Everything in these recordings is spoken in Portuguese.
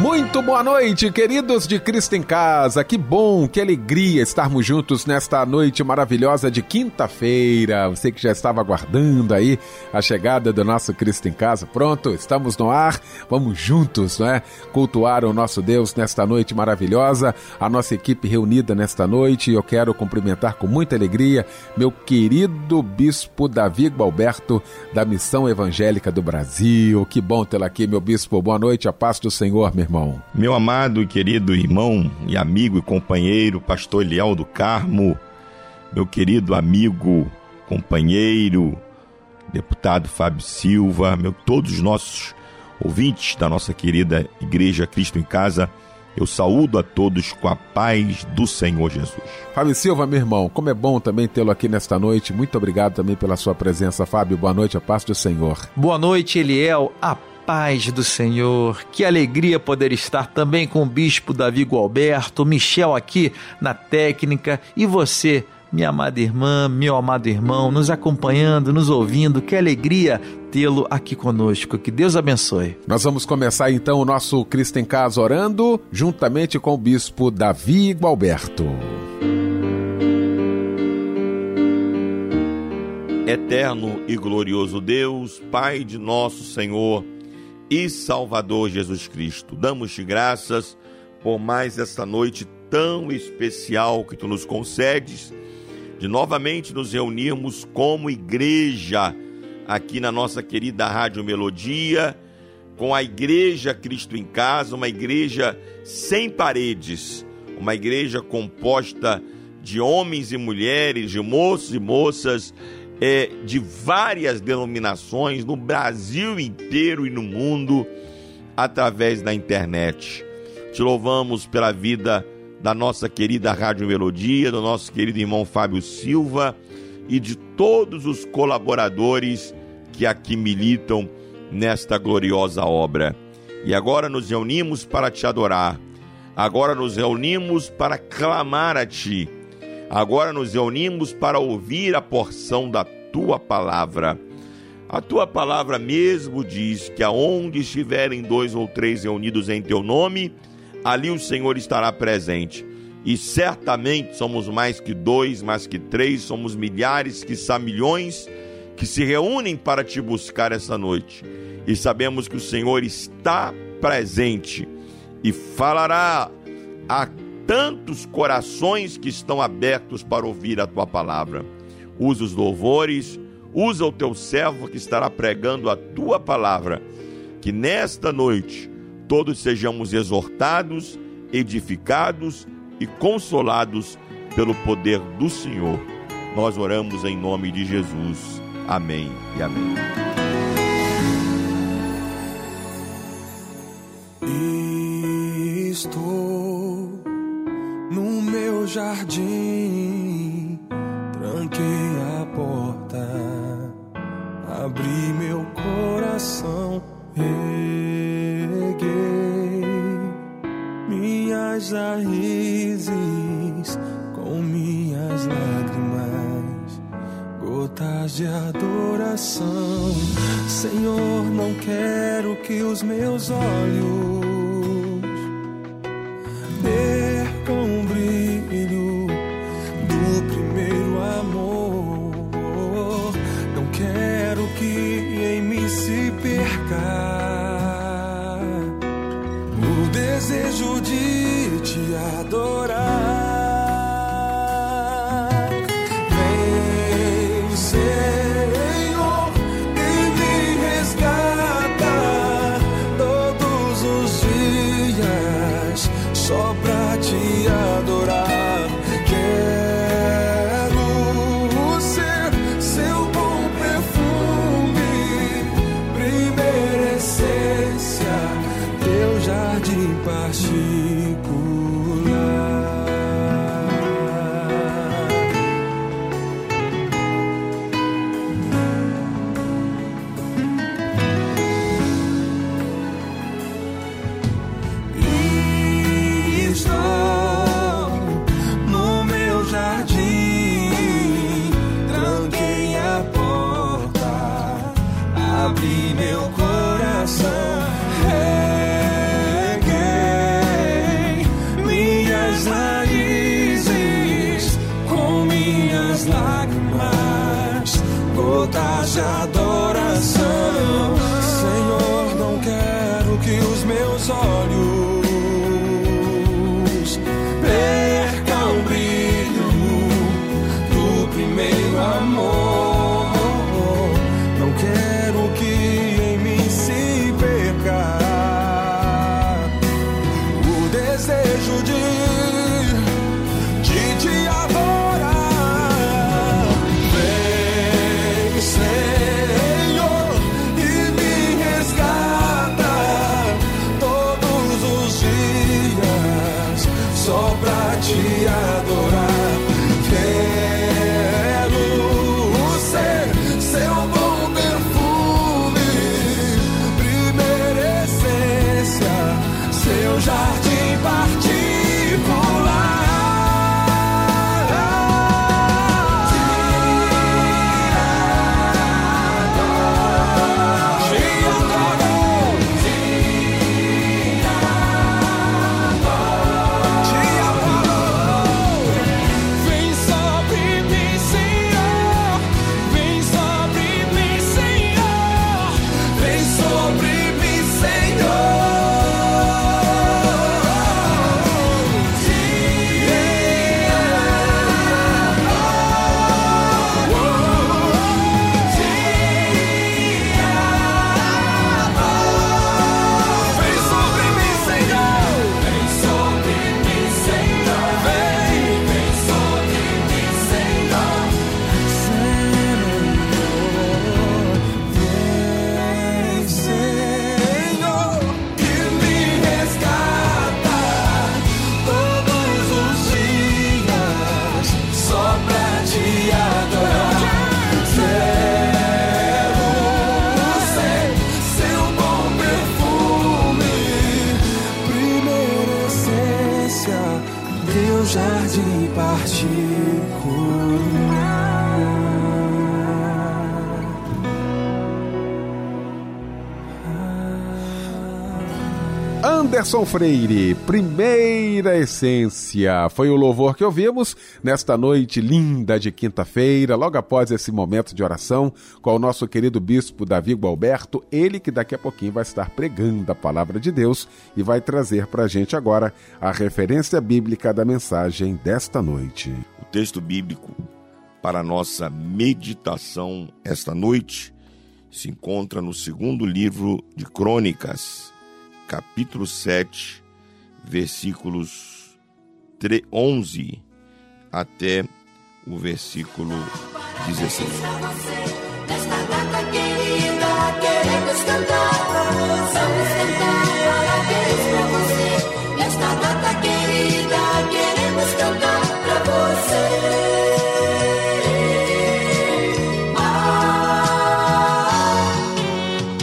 Muito boa noite, queridos de Cristo em Casa. Que bom, que alegria estarmos juntos nesta noite maravilhosa de quinta-feira. Você que já estava aguardando aí a chegada do nosso Cristo em Casa. Pronto, estamos no ar. Vamos juntos, não é? Cultuar o nosso Deus nesta noite maravilhosa. A nossa equipe reunida nesta noite. Eu quero cumprimentar com muita alegria meu querido bispo Davi Gualberto da Missão Evangélica do Brasil. Que bom tê-lo aqui, meu bispo. Boa noite, a paz do Senhor, meu irmão? Meu amado e querido irmão e amigo e companheiro, pastor Eliel do Carmo, meu querido amigo, companheiro, deputado Fábio Silva, meu, todos os nossos ouvintes da nossa querida Igreja Cristo em Casa, eu saúdo a todos com a paz do Senhor Jesus. Fábio Silva, meu irmão, como é bom também tê-lo aqui nesta noite. Muito obrigado também pela sua presença, Fábio. Boa noite, a paz do Senhor. Boa noite, Eliel. A paz do Senhor. Que alegria poder estar também com o bispo Davi Gualberto, Michel aqui na técnica e você, minha amada irmã, meu amado irmão, nos acompanhando, nos ouvindo. Que alegria tê-lo aqui conosco. Que Deus abençoe. Nós vamos começar então o nosso Cristo em Casa orando, juntamente com o bispo Davi Gualberto. Eterno e glorioso Deus, Pai de nosso Senhor e Salvador Jesus Cristo. Damos-te graças por mais esta noite tão especial que tu nos concedes, de novamente nos reunirmos como igreja aqui na nossa querida Rádio Melodia, com a Igreja Cristo em Casa, uma igreja sem paredes, uma igreja composta de homens e mulheres, de moços e moças é, de várias denominações no Brasil inteiro e no mundo através da internet. Te louvamos pela vida da nossa querida Rádio Melodia, do nosso querido irmão Fábio Silva e de todos os colaboradores que aqui militam nesta gloriosa obra. E agora nos reunimos para te adorar. Agora nos reunimos para clamar a ti Agora nos reunimos para ouvir a porção da tua palavra. A tua palavra mesmo diz que aonde estiverem dois ou três reunidos em teu nome, ali o Senhor estará presente. E certamente somos mais que dois, mais que três, somos milhares, que são milhões, que se reúnem para te buscar essa noite. E sabemos que o Senhor está presente e falará a tantos corações que estão abertos para ouvir a tua palavra. Usa os louvores, usa o teu servo que estará pregando a tua palavra. Que nesta noite todos sejamos exortados, edificados e consolados pelo poder do Senhor. Nós oramos em nome de Jesus. Amém e amém. Estou jardim, tranquei a porta, abri meu coração, reguei minhas raízes com minhas lágrimas, gotas de adoração. Senhor, não quero que os meus olhos gotas de adoração. Anderson Freire, primeira essência. Foi o louvor que ouvimos nesta noite linda de quinta-feira, logo após esse momento de oração com o nosso querido bispo Davi Gualberto, ele que daqui a pouquinho vai estar pregando a palavra de Deus e vai trazer para a gente agora a referência bíblica da mensagem desta noite. O texto bíblico para nossa meditação esta noite se encontra no segundo livro de Crônicas, capítulo 7, versículos tre- 11 até o versículo 16. Pra você, nesta querida, queremos cantar. Você.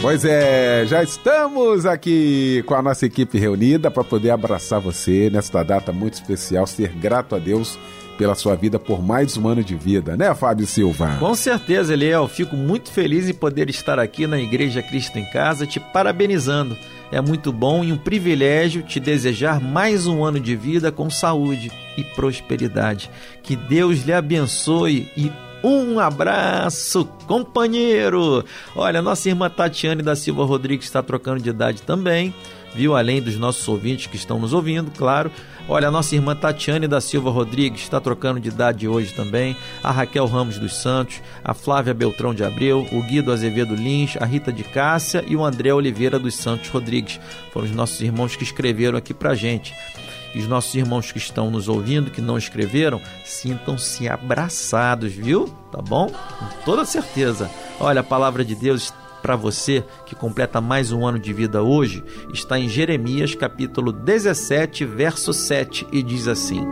Pois é, já estamos aqui com a nossa equipe reunida para poder abraçar você nesta data muito especial, ser grato a Deus pela sua vida por mais um ano de vida, né, Fábio Silva? Com certeza, Eliel. Fico muito feliz em poder estar aqui na Igreja Cristo em Casa te parabenizando. É muito bom e um privilégio te desejar mais um ano de vida com saúde e prosperidade. Que Deus lhe abençoe e um abraço, companheiro! Olha, nossa irmã Tatiane da Silva Rodrigues está trocando de idade também, viu? Além dos nossos ouvintes que estão nos ouvindo, claro. Olha, nossa irmã Tatiane da Silva Rodrigues está trocando de idade hoje também. A Raquel Ramos dos Santos, a Flávia Beltrão de Abreu, o Guido Azevedo Lins, a Rita de Cássia e o André Oliveira dos Santos Rodrigues. Foram os nossos irmãos que escreveram aqui pra gente. E os nossos irmãos que estão nos ouvindo, que não escreveram, sintam-se abraçados, viu? Tá bom? Com toda certeza. Olha, a palavra de Deus para você que completa mais um ano de vida hoje está em Jeremias capítulo 17, verso 7 e diz assim: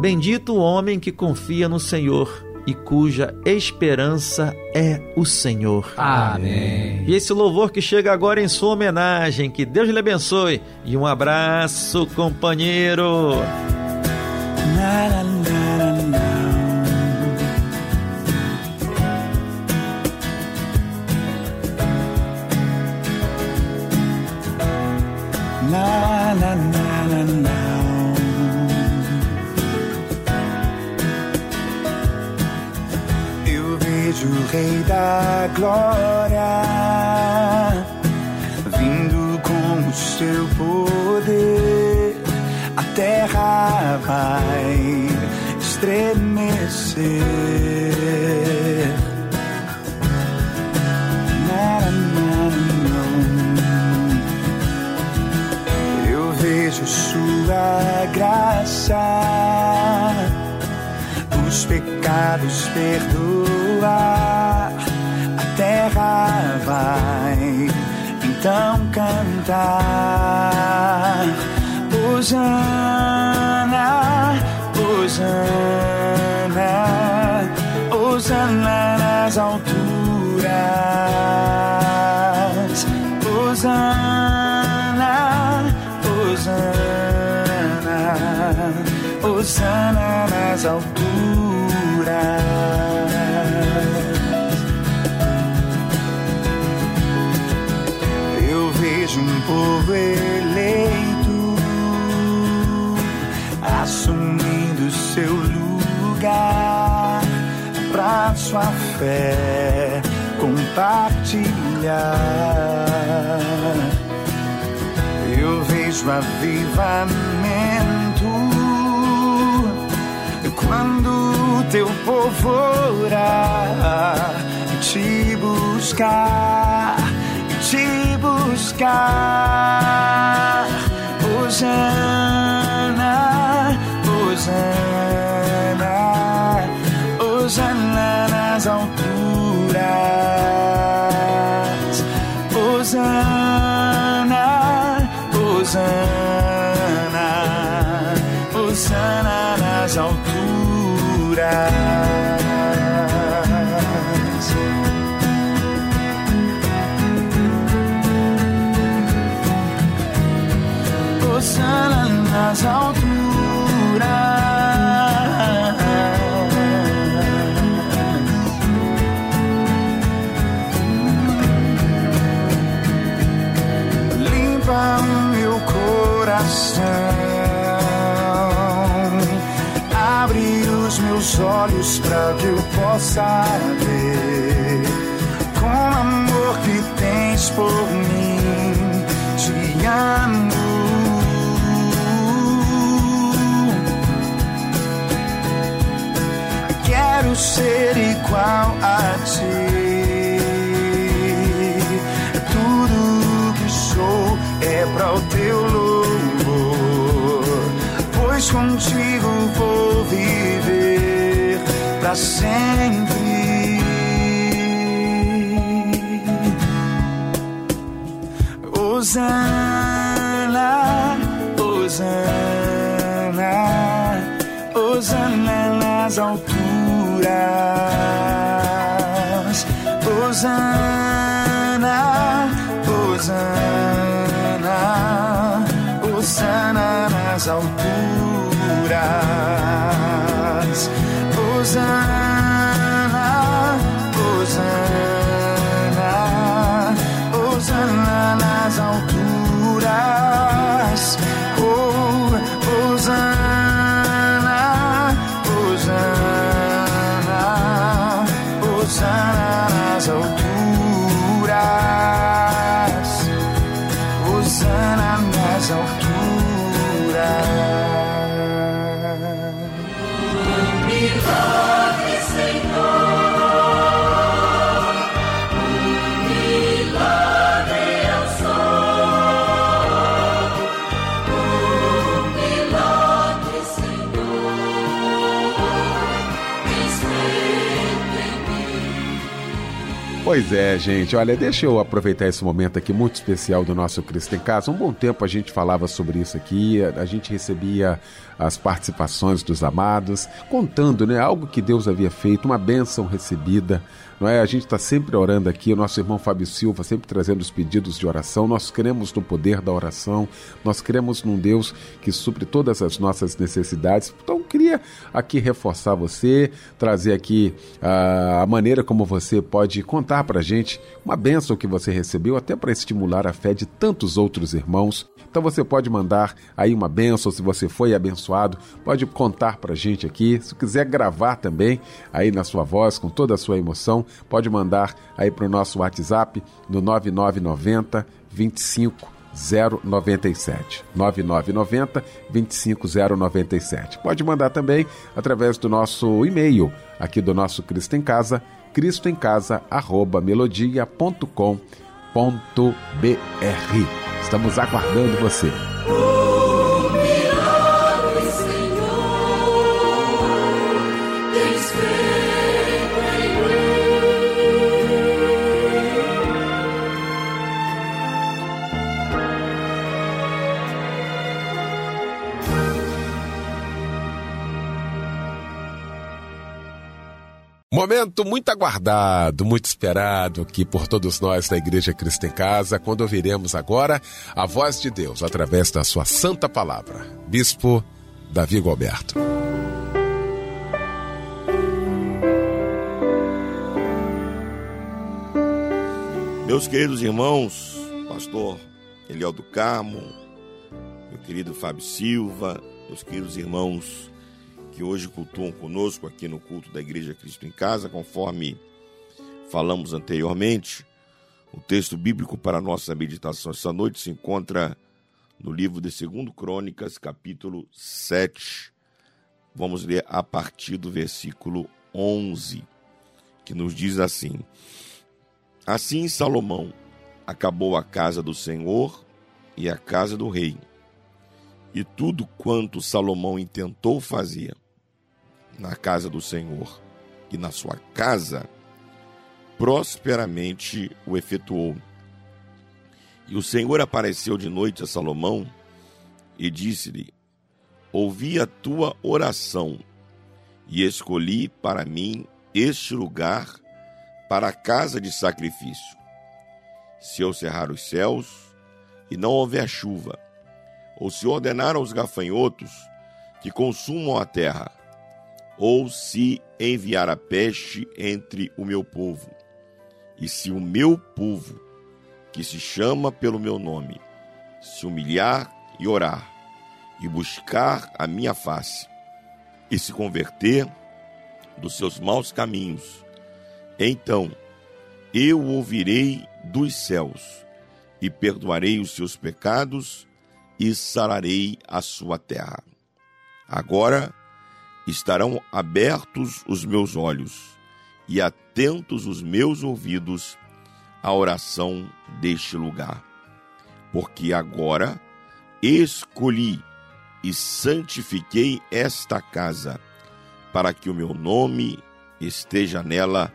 Bendito o homem que confia no Senhor e cuja esperança é o Senhor. Amém. E esse louvor que chega agora em sua homenagem, que Deus lhe abençoe e um abraço, companheiro. Glória, vindo com o seu poder, a terra vai estremecer. Na, na, na. Eu vejo sua graça pecados perdoar, a terra vai então cantar. Hosana, Hosana, Hosana nas alturas. Hosana, Hosana, Hosana nas alturas. Eu vejo um povo eleito assumindo seu lugar pra sua fé compartilhar. Eu vejo avivamento quando teu povo orar e te buscar, e te buscar. Hosana, Hosana, Hosana nas alturas. Hosana, Hosana, Hosana nas alturas. Meus olhos para que eu possa ver com o amor que tens por mim, te amo. Quero ser igual a ti. Tudo que sou é para o teu louvor, pois contigo vou sempre. Hosana, Hosana, Hosana nas alturas. Hosana, Hosana, Hosana nas alturas. Hosana, Pois é, gente. Olha, deixa eu aproveitar esse momento aqui muito especial do nosso Cristo em Casa. Um bom tempo a gente falava sobre isso aqui, a, gente recebia as participações dos amados, contando, né, algo que Deus havia feito, uma bênção recebida. Não é? A gente está sempre orando aqui, o nosso irmão Fábio Silva sempre trazendo os pedidos de oração. Nós cremos no poder da oração, nós cremos num Deus que supre todas as nossas necessidades. Então, queria aqui reforçar você, trazer aqui ah, a maneira como você pode contar para gente uma bênção que você recebeu, até para estimular a fé de tantos outros irmãos. Então você pode mandar aí uma bênção, se você foi abençoado, pode contar para gente aqui. Se quiser gravar também aí na sua voz, com toda a sua emoção, pode mandar aí para o nosso WhatsApp no 9990 25 097 9990 25097. Pode mandar também através do nosso e-mail aqui do nosso Cristo em Casa, cristoemcasa@melodia.com.br. Estamos aguardando você. Momento muito aguardado, muito esperado aqui por todos nós da Igreja Cristo em Casa, quando ouviremos agora a voz de Deus através da sua santa palavra. Bispo Davi Gilberto. Meus queridos irmãos, pastor Eliel do Carmo, meu querido Fábio Silva, meus queridos irmãos que hoje cultuam conosco aqui no culto da Igreja Cristo em Casa, conforme falamos anteriormente, o texto bíblico para a nossa meditação essa noite se encontra no livro de 2 Crônicas, capítulo 7. Vamos ler a partir do versículo 11, que nos diz assim: Assim Salomão acabou a casa do Senhor e a casa do rei, e tudo quanto Salomão intentou fazer na casa do Senhor e na sua casa, prosperamente o efetuou. E o Senhor apareceu de noite a Salomão e disse-lhe: Ouvi a tua oração e escolhi para mim este lugar para a casa de sacrifício. Se eu cerrar os céus e não houver chuva, ou se ordenar aos gafanhotos que consumam a terra, ou se enviar a peste entre o meu povo, e se o meu povo, que se chama pelo meu nome, se humilhar e orar, e buscar a minha face, e se converter dos seus maus caminhos, então eu ouvirei dos céus e perdoarei os seus pecados e sararei a sua terra. Agora estarão abertos os meus olhos e atentos os meus ouvidos à oração deste lugar. Porque agora escolhi e santifiquei esta casa, para que o meu nome esteja nela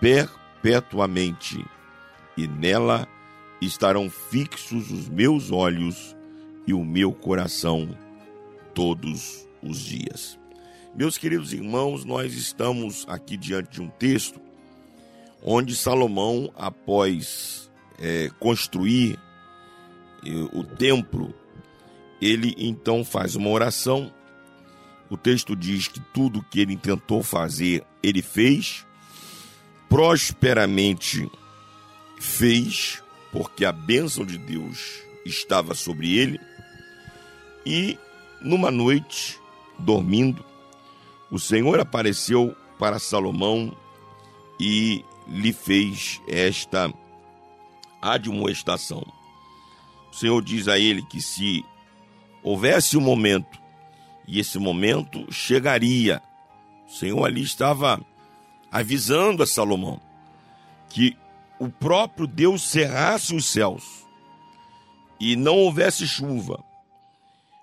perpetuamente, e nela estarão fixos os meus olhos e o meu coração todos os dias. Meus queridos irmãos, nós estamos aqui diante de um texto onde Salomão, após é, construir é, o templo, ele então faz uma oração. O texto diz que tudo que ele tentou fazer, ele fez, prosperamente fez, porque a bênção de Deus estava sobre ele. E numa noite, dormindo, o Senhor apareceu para Salomão e lhe fez esta admoestação. O Senhor diz a ele que se houvesse um momento, e esse momento chegaria, o Senhor ali estava avisando a Salomão que o próprio Deus cerrasse os céus e não houvesse chuva,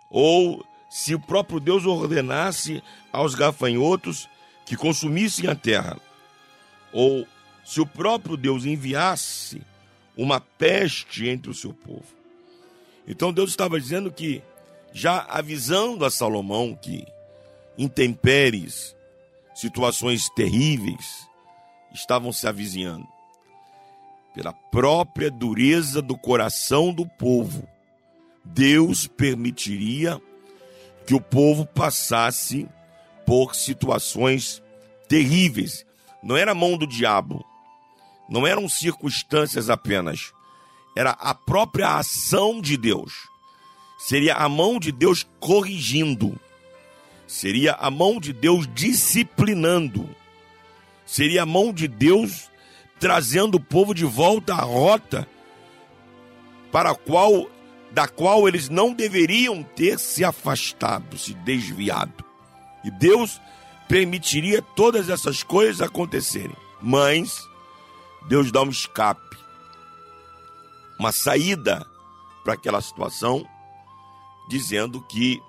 ou se o próprio Deus ordenasse aos gafanhotos que consumissem a terra, ou se o próprio Deus enviasse uma peste entre o seu povo. Então Deus estava dizendo que, já avisando a Salomão que intempéries, situações terríveis estavam se avizinhando, pela própria dureza do coração do povo, Deus permitiria que o povo passasse por situações terríveis. Não era mão do diabo, Não eram circunstâncias apenas, era a própria ação de Deus. Seria a mão de Deus corrigindo, seria a mão de Deus disciplinando, seria a mão de Deus trazendo o povo de volta à rota para a qual da qual eles não deveriam ter se afastado, se desviado. E Deus permitiria todas essas coisas acontecerem. Mas Deus dá um escape, uma saída para aquela situação, dizendo que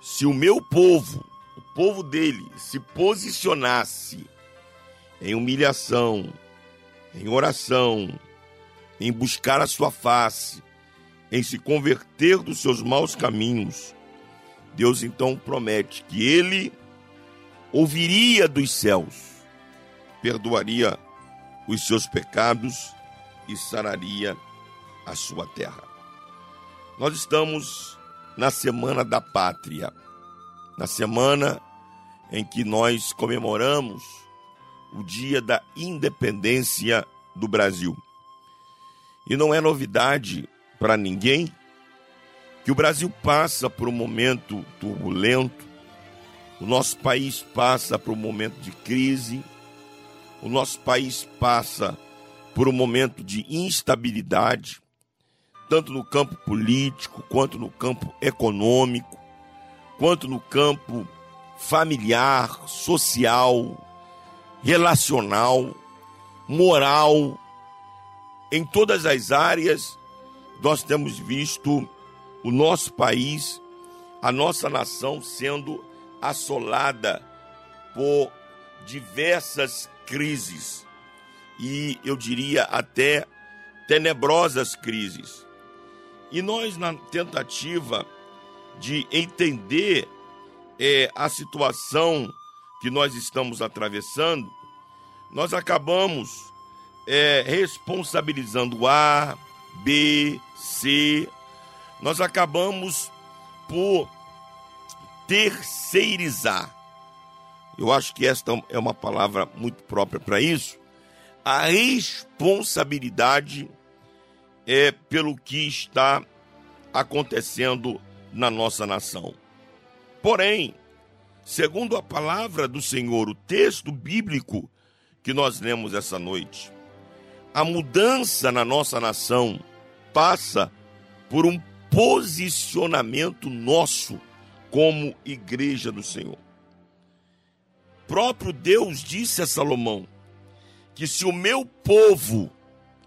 se o meu povo, o povo dele, se posicionasse em humilhação, em oração, em buscar a sua face, em se converter dos seus maus caminhos, Deus então promete que ele ouviria dos céus, perdoaria os seus pecados e sararia a sua terra. Nós estamos na Semana da Pátria, na semana em que nós comemoramos o dia da independência do Brasil. E não é novidade para ninguém que o Brasil passa por um momento turbulento, o nosso país passa por um momento de crise, o nosso país passa por um momento de instabilidade, tanto no campo político, quanto no campo econômico, quanto no campo familiar, social, relacional, moral. Em todas as áreas, nós temos visto o nosso país, a nossa nação sendo assolada por diversas crises e eu diria até tenebrosas crises. E nós, na tentativa de entender é, a situação que nós estamos atravessando, nós acabamos é, responsabilizando A, B, C, nós acabamos por terceirizar. Eu acho que esta é uma palavra muito própria para isso. A responsabilidade é pelo que está acontecendo na nossa nação. Porém, segundo a palavra do Senhor, o texto bíblico que nós lemos essa noite, a mudança na nossa nação passa por um posicionamento nosso como igreja do Senhor. Próprio Deus disse a Salomão que se o meu povo,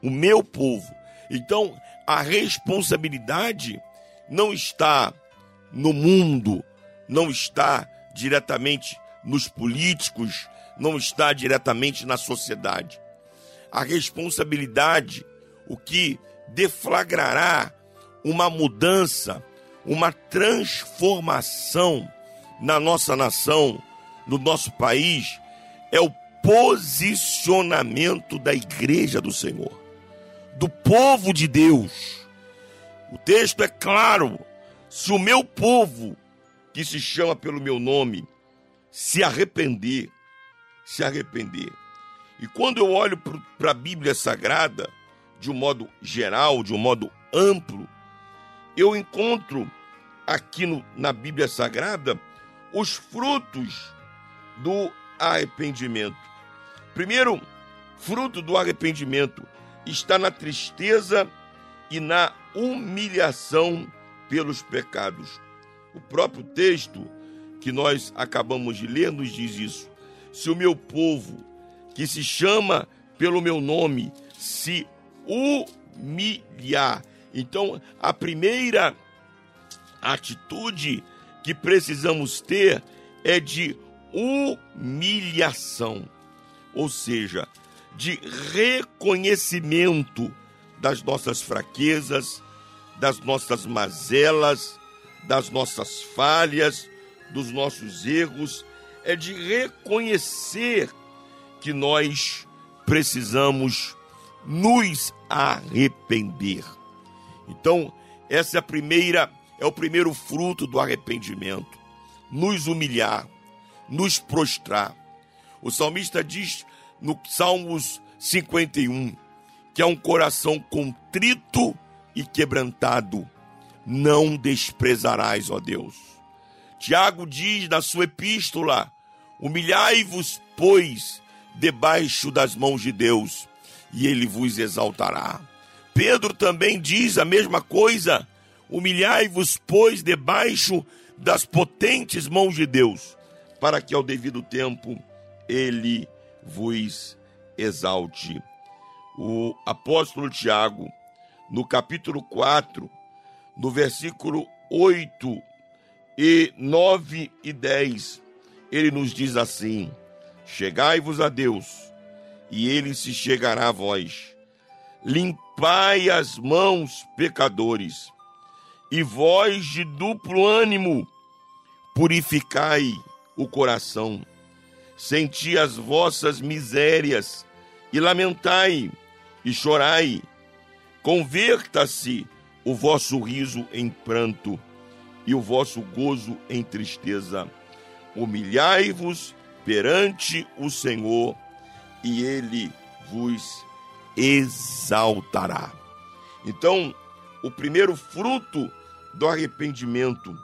o meu povo, então a responsabilidade não está no mundo, não está diretamente nos políticos, não está diretamente na sociedade. A responsabilidade, o que deflagrará uma mudança, uma transformação na nossa nação, no nosso país, é o posicionamento da igreja do Senhor, do povo de Deus. O texto é claro: se o meu povo, que se chama pelo meu nome, se arrepender, se arrepender. E quando eu olho para a Bíblia Sagrada, de um modo geral, de um modo amplo, eu encontro aqui no, na Bíblia Sagrada os frutos do arrependimento. Primeiro, fruto do arrependimento está na tristeza e na humilhação pelos pecados. O próprio texto que nós acabamos de ler nos diz isso. Se o meu povo, que se chama pelo meu nome, se humilhar. Então, a primeira atitude que precisamos ter é de humilhação, ou seja, de reconhecimento das nossas fraquezas, das nossas mazelas, das nossas falhas, dos nossos erros, é de reconhecer que nós precisamos nos arrepender. Então, essa é a primeira, é o primeiro fruto do arrependimento, nos humilhar, nos prostrar. O salmista diz no Salmos 51, que é um coração contrito e quebrantado, não desprezarás, ó Deus. Tiago diz na sua epístola: Humilhai-vos, pois, debaixo das mãos de Deus, e ele vos exaltará. Pedro também diz a mesma coisa: Humilhai-vos, pois, debaixo das potentes mãos de Deus, para que ao devido tempo ele vos exalte. O apóstolo Tiago, no capítulo 4, no versículo 8 e 9 e 10, ele nos diz assim: Chegai-vos a Deus, e ele se chegará a vós. Limpai as mãos, pecadores, e vós de duplo ânimo, purificai o coração. Senti as vossas misérias, e lamentai, e chorai. Converta-se o vosso riso em pranto, e o vosso gozo em tristeza. Humilhai-vos perante o Senhor, e ele vos exaltará. Então, o primeiro fruto do arrependimento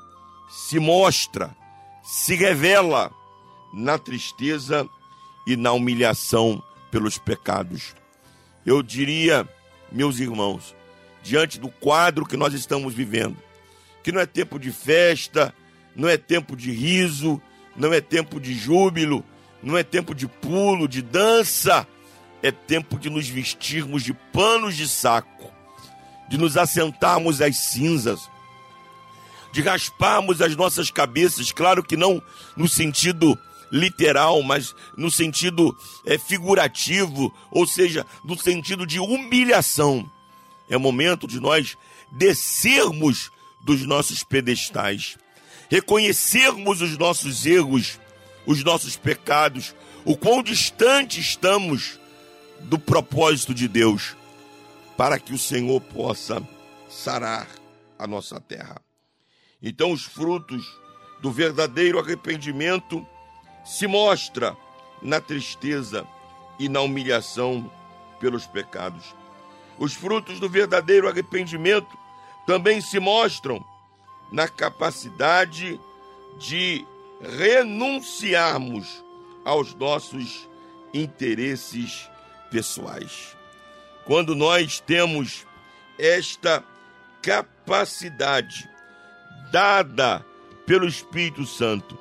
se mostra, se revela na tristeza e na humilhação pelos pecados. Eu diria, meus irmãos, diante do quadro que nós estamos vivendo, que não é tempo de festa, não é tempo de riso, não é tempo de júbilo, não é tempo de pulo, de dança, é tempo de nos vestirmos de panos de saco, de nos assentarmos às cinzas, de rasparmos as nossas cabeças, claro que não no sentido literal, mas no sentido é, figurativo, ou seja, no sentido de humilhação. É momento de nós descermos dos nossos pedestais, reconhecermos os nossos erros, os nossos pecados, o quão distante estamos do propósito de Deus, para que o Senhor possa sarar a nossa terra. Então, os frutos do verdadeiro arrependimento se mostra na tristeza e na humilhação pelos pecados. Os frutos do verdadeiro arrependimento também se mostram na capacidade de renunciarmos aos nossos interesses pessoais. Quando nós temos esta capacidade dada pelo Espírito Santo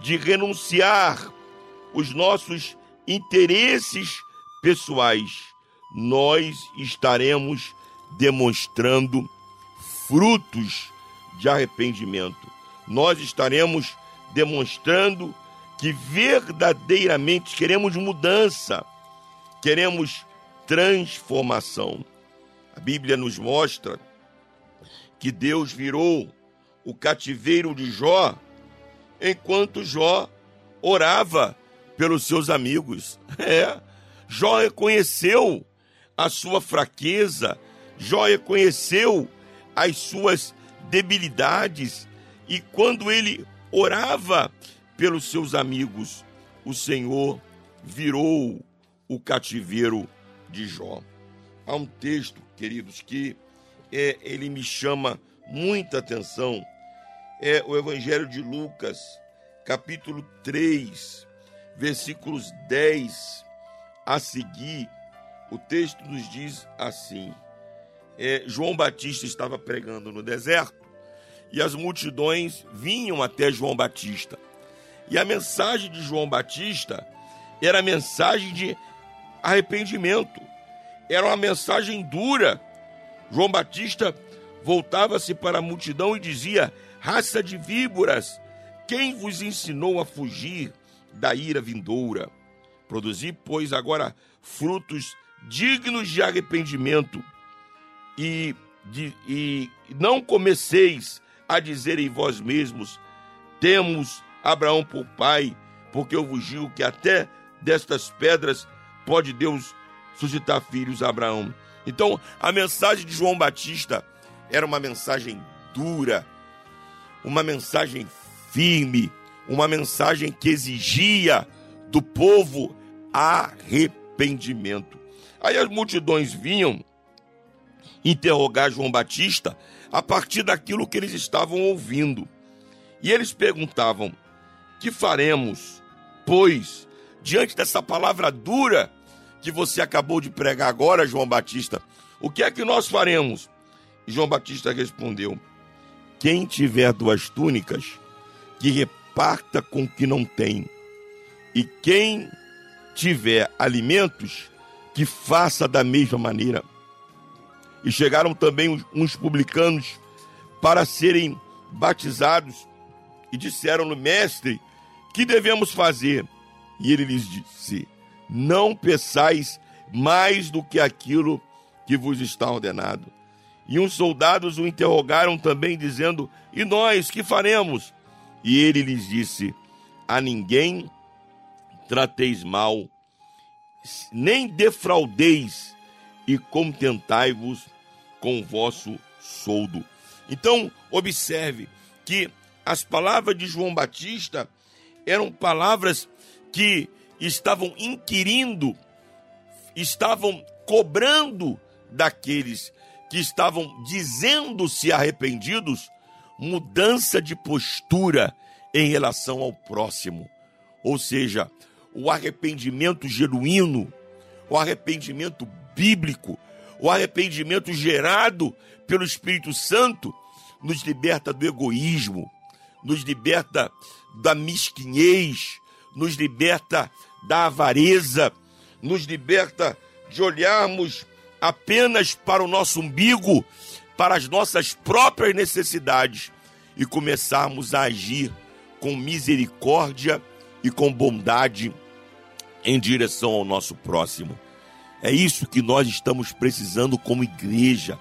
de renunciar os nossos interesses pessoais, nós estaremos demonstrando frutos de arrependimento. Nós estaremos demonstrando que verdadeiramente queremos mudança, queremos transformação. A Bíblia nos mostra que Deus virou o cativeiro de Jó enquanto Jó orava pelos seus amigos. É, Jó reconheceu a sua fraqueza, Jó reconheceu as suas debilidades e quando ele orava pelos seus amigos, o Senhor virou o cativeiro de Jó. Há um texto, queridos, que é, ele me chama muita atenção. É o Evangelho de Lucas, capítulo 3, versículos 10 a seguir. O texto nos diz assim: é, João Batista estava pregando no deserto e as multidões vinham até João Batista. E a mensagem de João Batista era a mensagem de arrependimento, era uma mensagem dura. João Batista voltava-se para a multidão e dizia: Raça de víboras, quem vos ensinou a fugir da ira vindoura? Produzi, pois, agora frutos dignos de arrependimento e, de, e não comeceis a dizer em vós mesmos: Temos Abraão por pai, porque eu vos digo que até destas pedras pode Deus suscitar filhos a Abraão. Então, a mensagem de João Batista era uma mensagem dura, uma mensagem firme, uma mensagem que exigia do povo arrependimento. Aí as multidões vinham interrogar João Batista a partir daquilo que eles estavam ouvindo. E eles perguntavam: Que faremos, pois, diante dessa palavra dura que você acabou de pregar agora, João Batista? O que é que nós faremos? E João Batista respondeu: Quem tiver duas túnicas, que reparta com o que não tem. E quem tiver alimentos, que faça da mesma maneira. E chegaram também uns- publicanos para serem batizados e disseram-no, mestre, que devemos fazer? E ele lhes disse: Não peçais mais do que aquilo que vos está ordenado. E uns soldados o interrogaram também, dizendo: E nós, que faremos? E ele lhes disse: A ninguém trateis mal, nem defraudeis, e contentai-vos com o vosso soldo. Então, observe que as palavras de João Batista eram palavras que estavam inquirindo, estavam cobrando daqueles que estavam dizendo-se arrependidos mudança de postura em relação ao próximo. Ou seja, o arrependimento genuíno, o arrependimento bíblico, o arrependimento gerado pelo Espírito Santo nos liberta do egoísmo, nos liberta da mesquinhez, nos liberta da avareza, nos liberta de olharmos apenas para o nosso umbigo, para as nossas próprias necessidades e começarmos a agir com misericórdia e com bondade em direção ao nosso próximo. É isso que nós estamos precisando como igreja,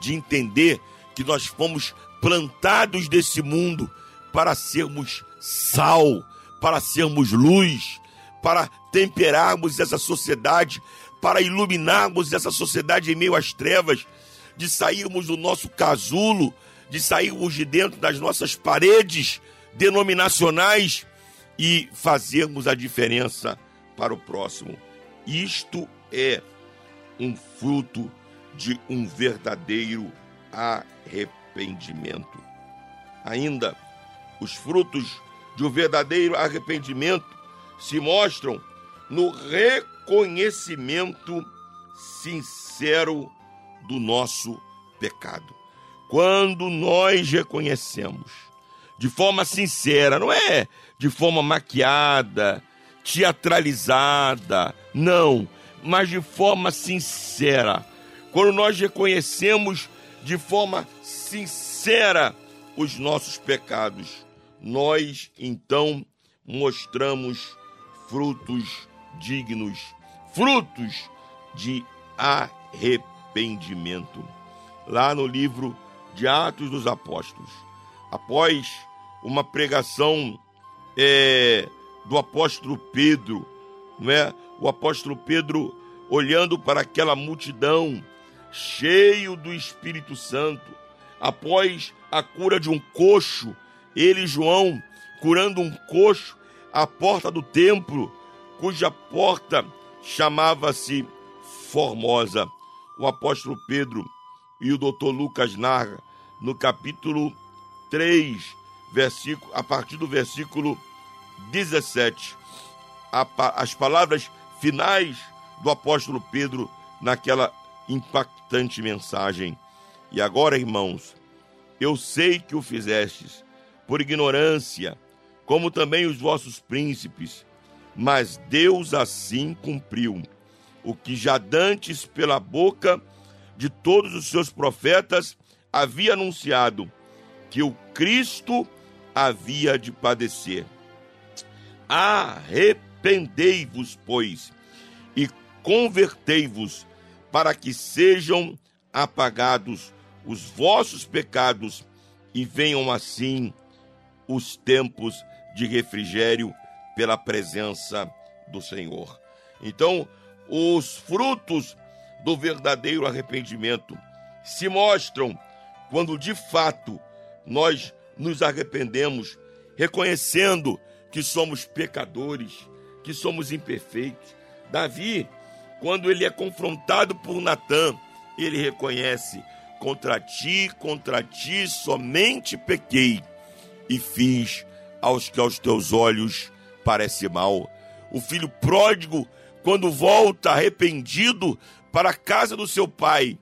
de entender que nós fomos plantados desse mundo para sermos sal, para sermos luz, para temperarmos essa sociedade, para iluminarmos essa sociedade em meio às trevas, de sairmos do nosso casulo, de sairmos de dentro das nossas paredes denominacionais e fazermos a diferença para o próximo. Isto é um fruto de um verdadeiro arrependimento. Ainda, os frutos de um verdadeiro arrependimento se mostram no reconhecimento sincero do nosso pecado. Quando nós reconhecemos de forma sincera, não é de forma maquiada, teatralizada, não, mas de forma sincera. Quando nós reconhecemos de forma sincera os nossos pecados, nós então mostramos frutos dignos, frutos de arrependimento. Lá no livro de Atos dos Apóstolos, após uma pregação é, do apóstolo Pedro, não é? O apóstolo Pedro olhando para aquela multidão cheio do Espírito Santo, após a cura de um coxo, ele e João curando um coxo à porta do templo, cuja porta chamava-se Formosa. O apóstolo Pedro e o doutor Lucas narra no capítulo 3, versículo, a partir do versículo 17, a pa- as palavras finais do apóstolo Pedro naquela impactante mensagem. E agora, irmãos, eu sei que o fizestes por ignorância, como também os vossos príncipes, mas Deus assim cumpriu o que já dantes pela boca de todos os seus profetas havia anunciado que o Cristo havia de padecer. Arrependei-vos, pois, e convertei-vos, para que sejam apagados os vossos pecados e venham assim os tempos de refrigério pela presença do Senhor. Então, os frutos do verdadeiro arrependimento se mostram quando de fato nós nos arrependemos, reconhecendo que somos pecadores, que somos imperfeitos. Davi, quando ele é confrontado por Natã, ele reconhece: contra ti, contra ti somente pequei e fiz aos que aos teus olhos parece mal. O filho pródigo, quando volta arrependido para a casa do seu pai,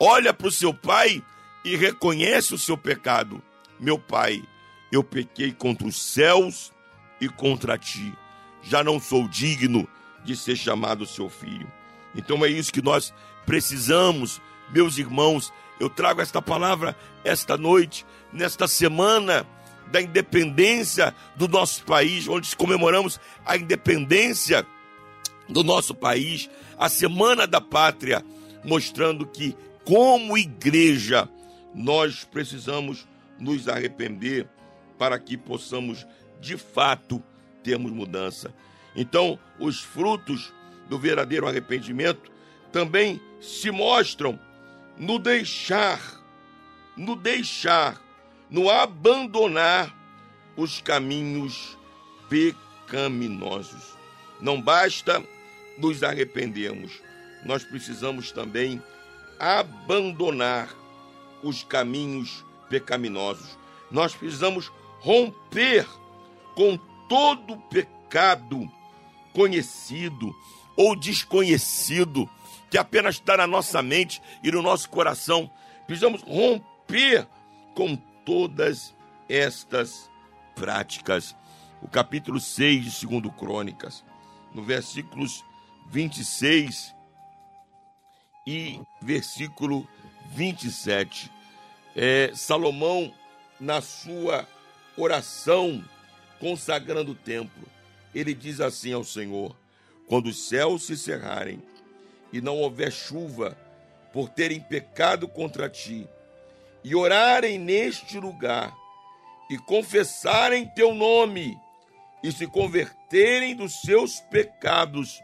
olha para o seu pai e reconhece o seu pecado. Meu pai, eu pequei contra os céus e contra ti. Já não sou digno de ser chamado seu filho. Então é isso que nós precisamos, meus irmãos. Eu trago esta palavra esta noite, nesta semana da independência do nosso país, onde comemoramos a independência do nosso país, a Semana da Pátria, mostrando que, como igreja, nós precisamos nos arrepender para que possamos, de fato, termos mudança. Então, os frutos do verdadeiro arrependimento também se mostram no deixar, no deixar, no abandonar os caminhos pecaminosos. Não basta nos arrependermos, nós precisamos também abandonar os caminhos pecaminosos. Nós precisamos romper com todo pecado conhecido ou desconhecido que apenas está na nossa mente e no nosso coração. Precisamos romper com todas estas práticas. O capítulo 6 de 2 Crônicas, no versículos 26 e versículo 27. É, Salomão, na sua oração consagrando o templo, ele diz assim ao Senhor: Quando os céus se cerrarem e não houver chuva, por terem pecado contra ti, e orarem neste lugar, e confessarem teu nome, e se converterem dos seus pecados,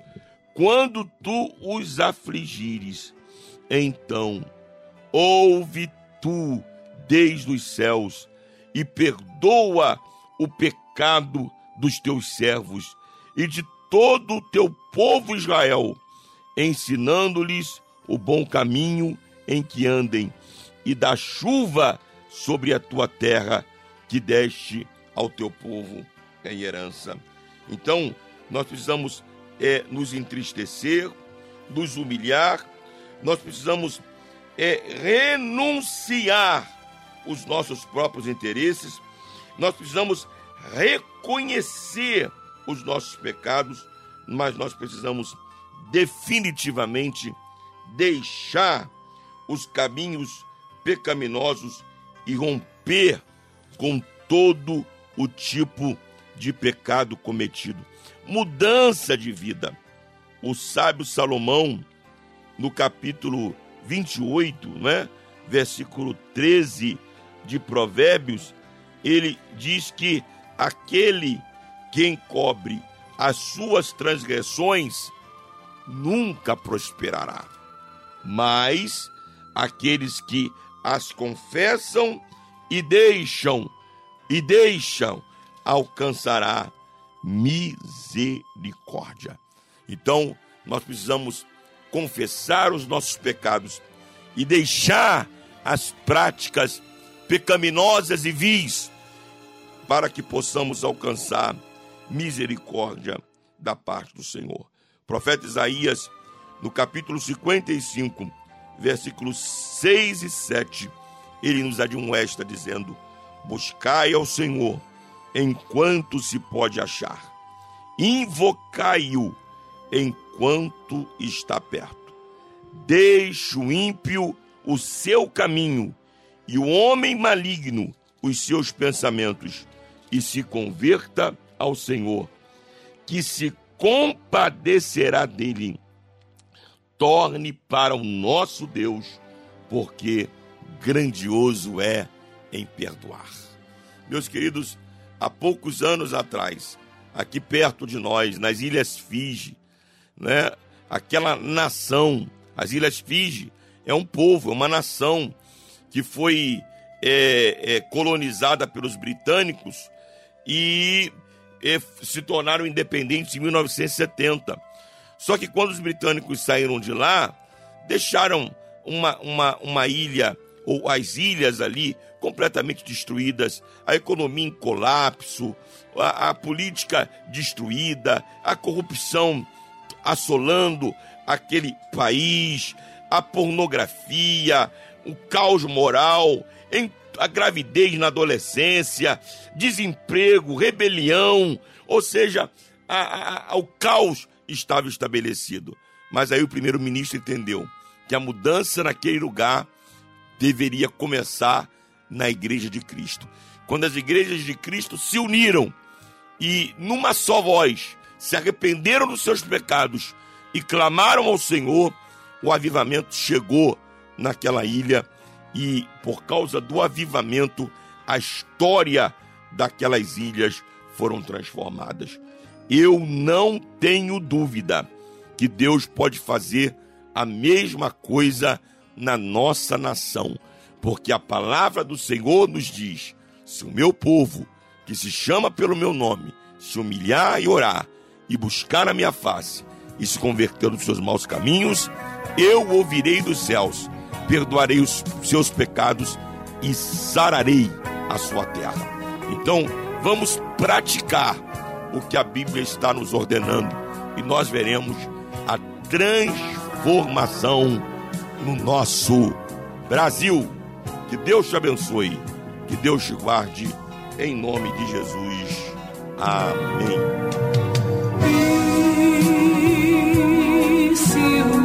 quando tu os afligires, então ouve tu desde os céus e perdoa o pecado dos teus servos e de todo o teu povo Israel, ensinando-lhes o bom caminho em que andem, e da chuva sobre a tua terra que deste ao teu povo em herança. Então, nós precisamos é, nos entristecer, nos humilhar, nós precisamos é, renunciar os nossos próprios interesses, nós precisamos reconhecer os nossos pecados, mas nós precisamos definitivamente deixar os caminhos pecaminosos e romper com todo o tipo de pecado cometido. Mudança de vida. O sábio Salomão, no capítulo 28, né, versículo 13 de Provérbios, ele diz que aquele que encobre as suas transgressões nunca prosperará. Mas aqueles que as confessam e deixam e deixam alcançará misericórdia. Então, nós precisamos confessar os nossos pecados e deixar as práticas pecaminosas e vis para que possamos alcançar misericórdia da parte do Senhor. O profeta Isaías, no capítulo 55, versículos 6 e 7, ele nos admoesta dizendo: Buscai ao Senhor enquanto se pode achar, invocai-o enquanto está perto. Deixe o ímpio o seu caminho e o homem maligno os seus pensamentos e se converta ao Senhor, que se compadecerá dele. Torne para o nosso Deus, porque grandioso é em perdoar. Meus queridos, há poucos anos atrás, aqui perto de nós, nas Ilhas Fiji, né, aquela nação, as Ilhas Fiji, é um povo, é uma nação que foi é, é, colonizada pelos britânicos e é, se tornaram independentes em 1970. Só que quando os britânicos saíram de lá, deixaram uma, uma, uma ilha, ou as ilhas ali, completamente destruídas, a economia em colapso, a, a política destruída, a corrupção assolando aquele país, a pornografia, o caos moral, em- a gravidez na adolescência, desemprego, rebelião, ou seja, a- a- o caos estava estabelecido. Mas aí o primeiro-ministro entendeu que a mudança naquele lugar deveria começar na igreja de Cristo. Quando as igrejas de Cristo se uniram e numa só voz se arrependeram dos seus pecados e clamaram ao Senhor, o avivamento chegou naquela ilha e por causa do avivamento a história daquelas ilhas foram transformadas. Eu não tenho dúvida que Deus pode fazer a mesma coisa na nossa nação, porque a palavra do Senhor nos diz: se o meu povo, que se chama pelo meu nome, se humilhar e orar, e buscar a minha face, e se converter dos seus maus caminhos, eu ouvirei dos céus, perdoarei os seus pecados e sararei a sua terra. Então, vamos praticar o que a Bíblia está nos ordenando e nós veremos a transformação no nosso Brasil. Que Deus te abençoe, que Deus te guarde, em nome de Jesus. Amém. E se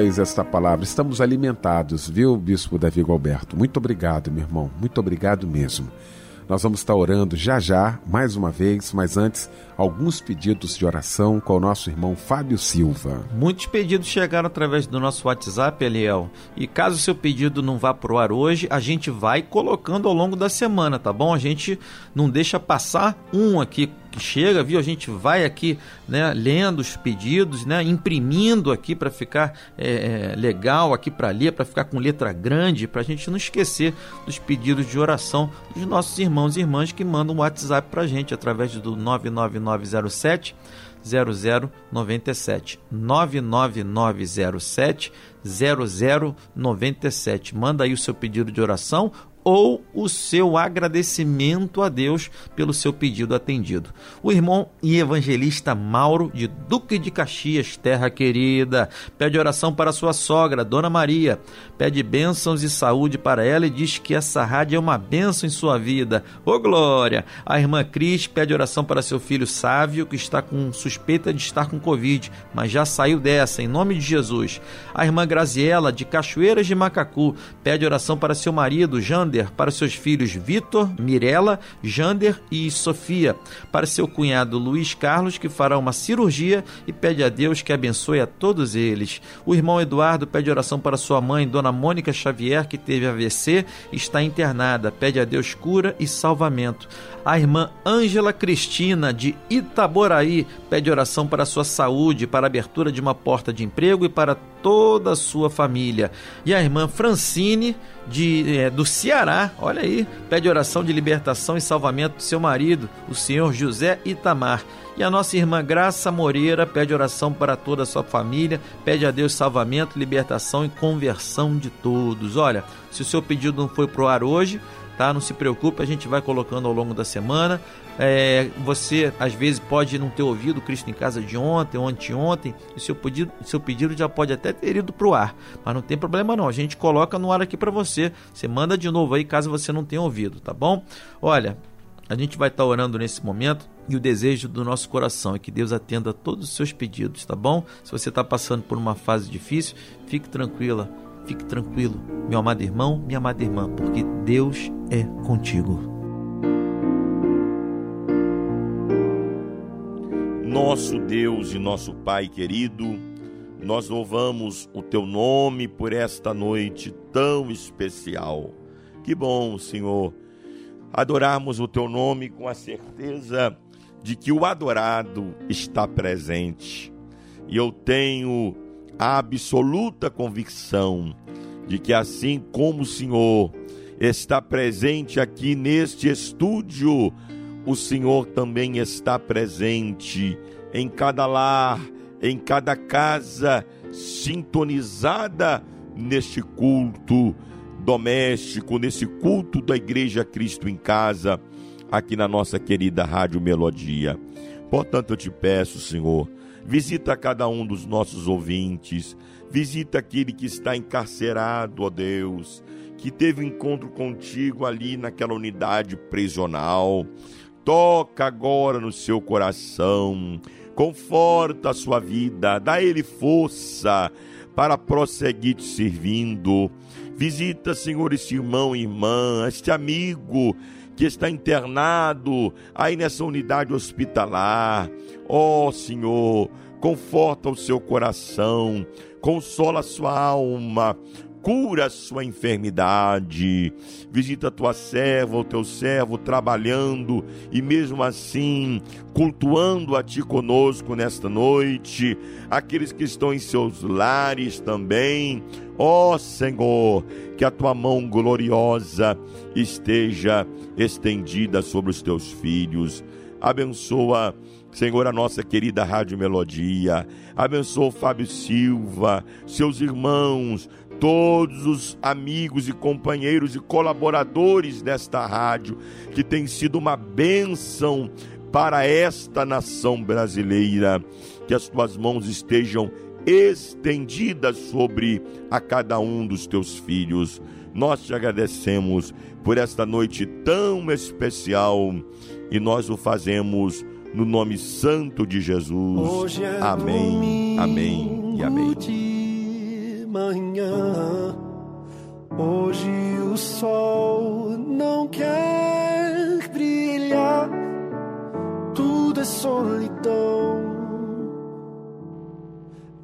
Após esta palavra, estamos alimentados, viu, Bispo Davi Alberto? Muito obrigado, meu irmão, muito obrigado mesmo. Nós vamos estar orando já já, mais uma vez, mas antes, alguns pedidos de oração com o nosso irmão Fábio Silva. Muitos pedidos chegaram através do nosso WhatsApp, Eliel. E caso o seu pedido não vá pro ar hoje, a gente vai colocando ao longo da semana, tá bom? A gente não deixa passar um aqui que chega, viu? A gente vai aqui, né, lendo os pedidos, né, imprimindo aqui para ficar é, é, legal aqui para ler, para ficar com letra grande, para a gente não esquecer dos pedidos de oração dos nossos irmãos e irmãs que mandam um WhatsApp para a gente através do 99907 0097 99907 0097. Manda aí o seu pedido de oração ou o seu agradecimento a Deus pelo seu pedido atendido. O irmão e evangelista Mauro de Duque de Caxias, terra querida, pede oração para sua sogra, Dona Maria, pede bênçãos e saúde para ela e diz que essa rádio é uma bênção em sua vida. Ô glória! A irmã Cris pede oração para seu filho Sávio, que está com suspeita de estar com Covid, mas já saiu dessa, em nome de Jesus. A irmã Graziela, de Cachoeiras de Macacu, pede oração para seu marido, Jander, para seus filhos Vitor, Mirela, Jander e Sofia, para seu cunhado Luiz Carlos, que fará uma cirurgia e pede a Deus que abençoe a todos eles. O irmão Eduardo pede oração para sua mãe, Dona Mônica Xavier, que teve AVC está internada, pede a Deus cura e salvamento. A irmã Ângela Cristina, de Itaboraí, pede oração para sua saúde, para a abertura de uma porta de emprego e para toda a sua família. E a irmã Francine, de, é, do Ceará, olha aí, pede oração de libertação e salvamento do seu marido, o senhor José Itamar. E a nossa irmã Graça Moreira pede oração para toda a sua família, pede a Deus salvamento, libertação e conversão de todos. Olha, se o seu pedido não foi pro ar hoje, tá? Não se preocupe, a gente vai colocando ao longo da semana. É, você às vezes pode não ter ouvido o Cristo em Casa de ontem ou anteontem, e seu pedido, seu pedido já pode até ter ido pro ar, mas não tem problema não, a gente coloca no ar aqui para você. Você manda de novo aí caso você não tenha ouvido, tá bom? Olha, a gente vai estar orando nesse momento e o desejo do nosso coração é que Deus atenda a todos os seus pedidos, tá bom? Se você está passando por uma fase difícil, fique tranquila, fique tranquilo, meu amado irmão, minha amada irmã, porque Deus é contigo. Nosso Deus e nosso Pai querido, nós louvamos o teu nome por esta noite tão especial. Que bom, Senhor, adorarmos o teu nome com a certeza de que o adorado está presente. E eu tenho a absoluta convicção de que assim como o Senhor está presente aqui neste estúdio, o Senhor também está presente em cada lar, em cada casa, sintonizada neste culto doméstico, nesse culto da Igreja Cristo em Casa, aqui na nossa querida Rádio Melodia. Portanto, eu te peço, Senhor, visita cada um dos nossos ouvintes, visita aquele que está encarcerado, ó Deus, que teve encontro contigo ali naquela unidade prisional. Toca agora no seu coração, conforta a sua vida, dá ele força para prosseguir te servindo. Visita, Senhor, este irmão e irmã, este amigo que está internado aí nessa unidade hospitalar. Ó oh, Senhor, conforta o seu coração, consola a sua alma, cura a sua enfermidade. Visita a tua serva, o teu servo trabalhando e mesmo assim cultuando a ti conosco nesta noite. Aqueles que estão em seus lares também. Ó oh, Senhor, que a tua mão gloriosa esteja estendida sobre os teus filhos. Abençoa Senhor, a nossa querida Rádio Melodia, abençoa o Fábio Silva, seus irmãos, todos os amigos e companheiros e colaboradores desta rádio, que tem sido uma bênção para esta nação brasileira. Que as tuas mãos estejam estendidas sobre a cada um dos teus filhos. Nós te agradecemos por esta noite tão especial e nós o fazemos no nome santo de Jesus. É Amém, amém e amém. Manhã. Hoje o sol não quer brilhar, tudo é solidão.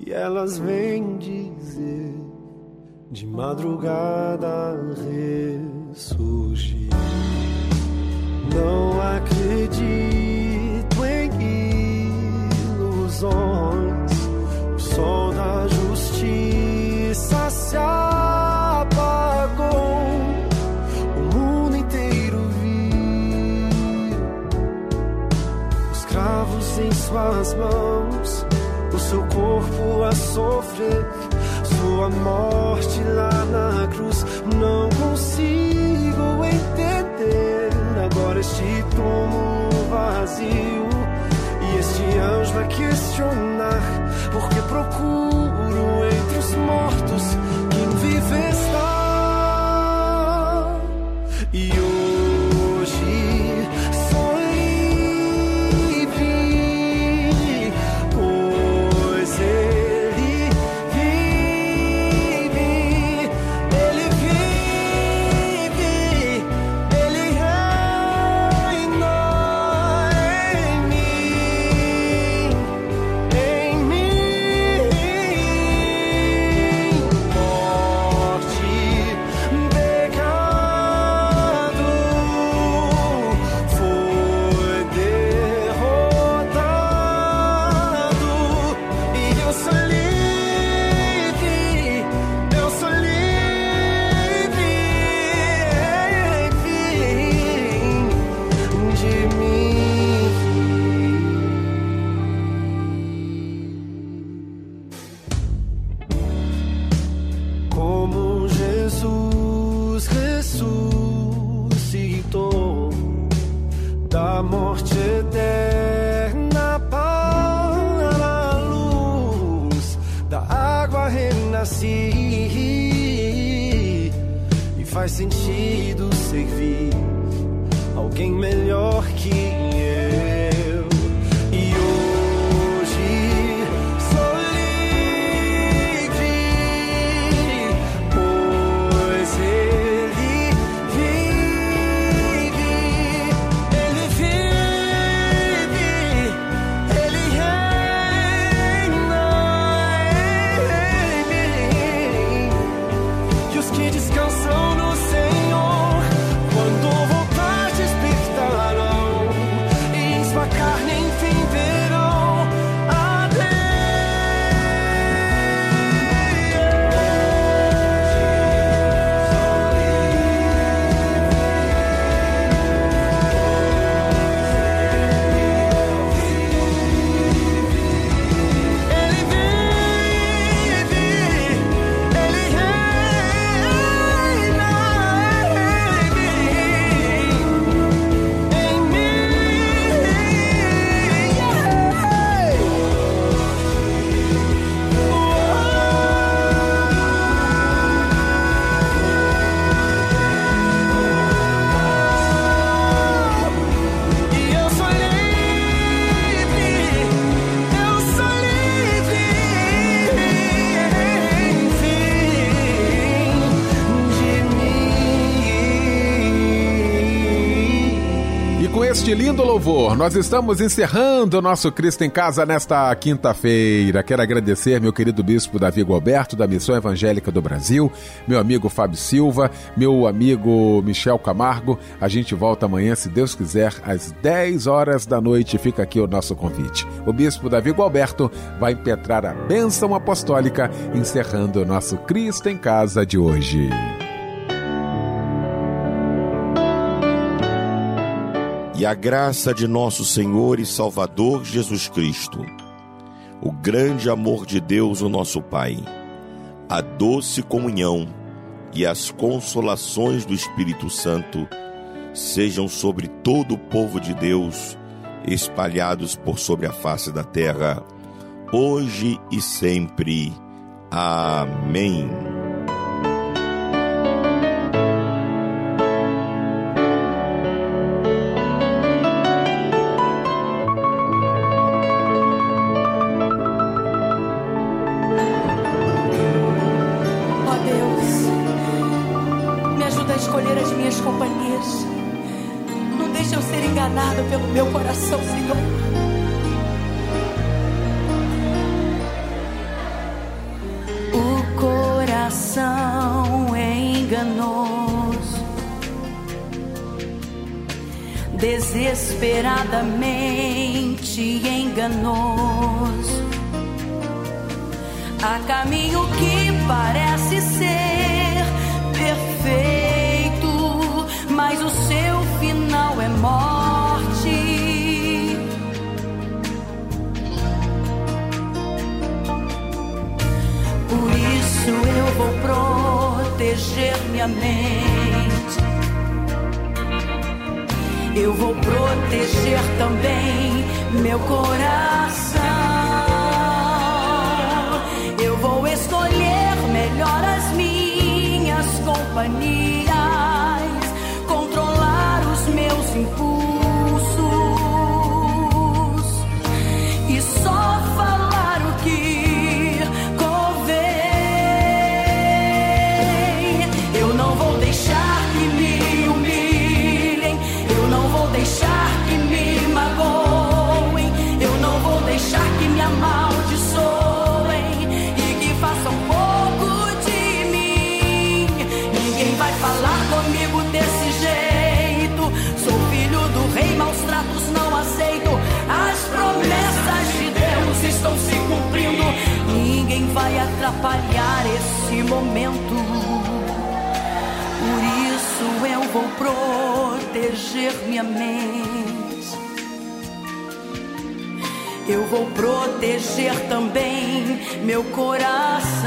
E elas vêm dizer de madrugada ressurgir. Não acredito em ilusões. Se apagou. O mundo inteiro viu os cravos em suas mãos, o seu corpo a sofrer, sua morte lá na cruz. Não consigo entender agora este túmulo vazio. E este anjo vai questionar porque procuro entre os mortos quem lindo louvor, nós estamos encerrando o nosso Cristo em Casa nesta quinta-feira. Quero agradecer meu querido bispo Davi Gualberto, da Missão Evangélica do Brasil, meu amigo Fábio Silva, meu amigo Michel Camargo. A gente volta amanhã, se Deus quiser, às 10 horas da noite. Fica aqui o nosso convite. O bispo Davi Gualberto vai impetrar a bênção apostólica, encerrando o nosso Cristo em Casa de hoje. E a graça de nosso Senhor e Salvador Jesus Cristo, o grande amor de Deus, o nosso Pai, a doce comunhão e as consolações do Espírito Santo sejam sobre todo o povo de Deus, espalhados por sobre a face da terra, hoje e sempre. Amém. minha mente. Eu vou proteger também meu coração. Eu vou escolher melhor as minhas companhias. momento. Por isso eu vou proteger minha mente. Eu vou proteger também meu coração.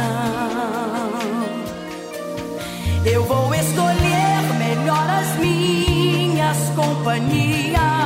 Eu vou escolher melhor as minhas companhias.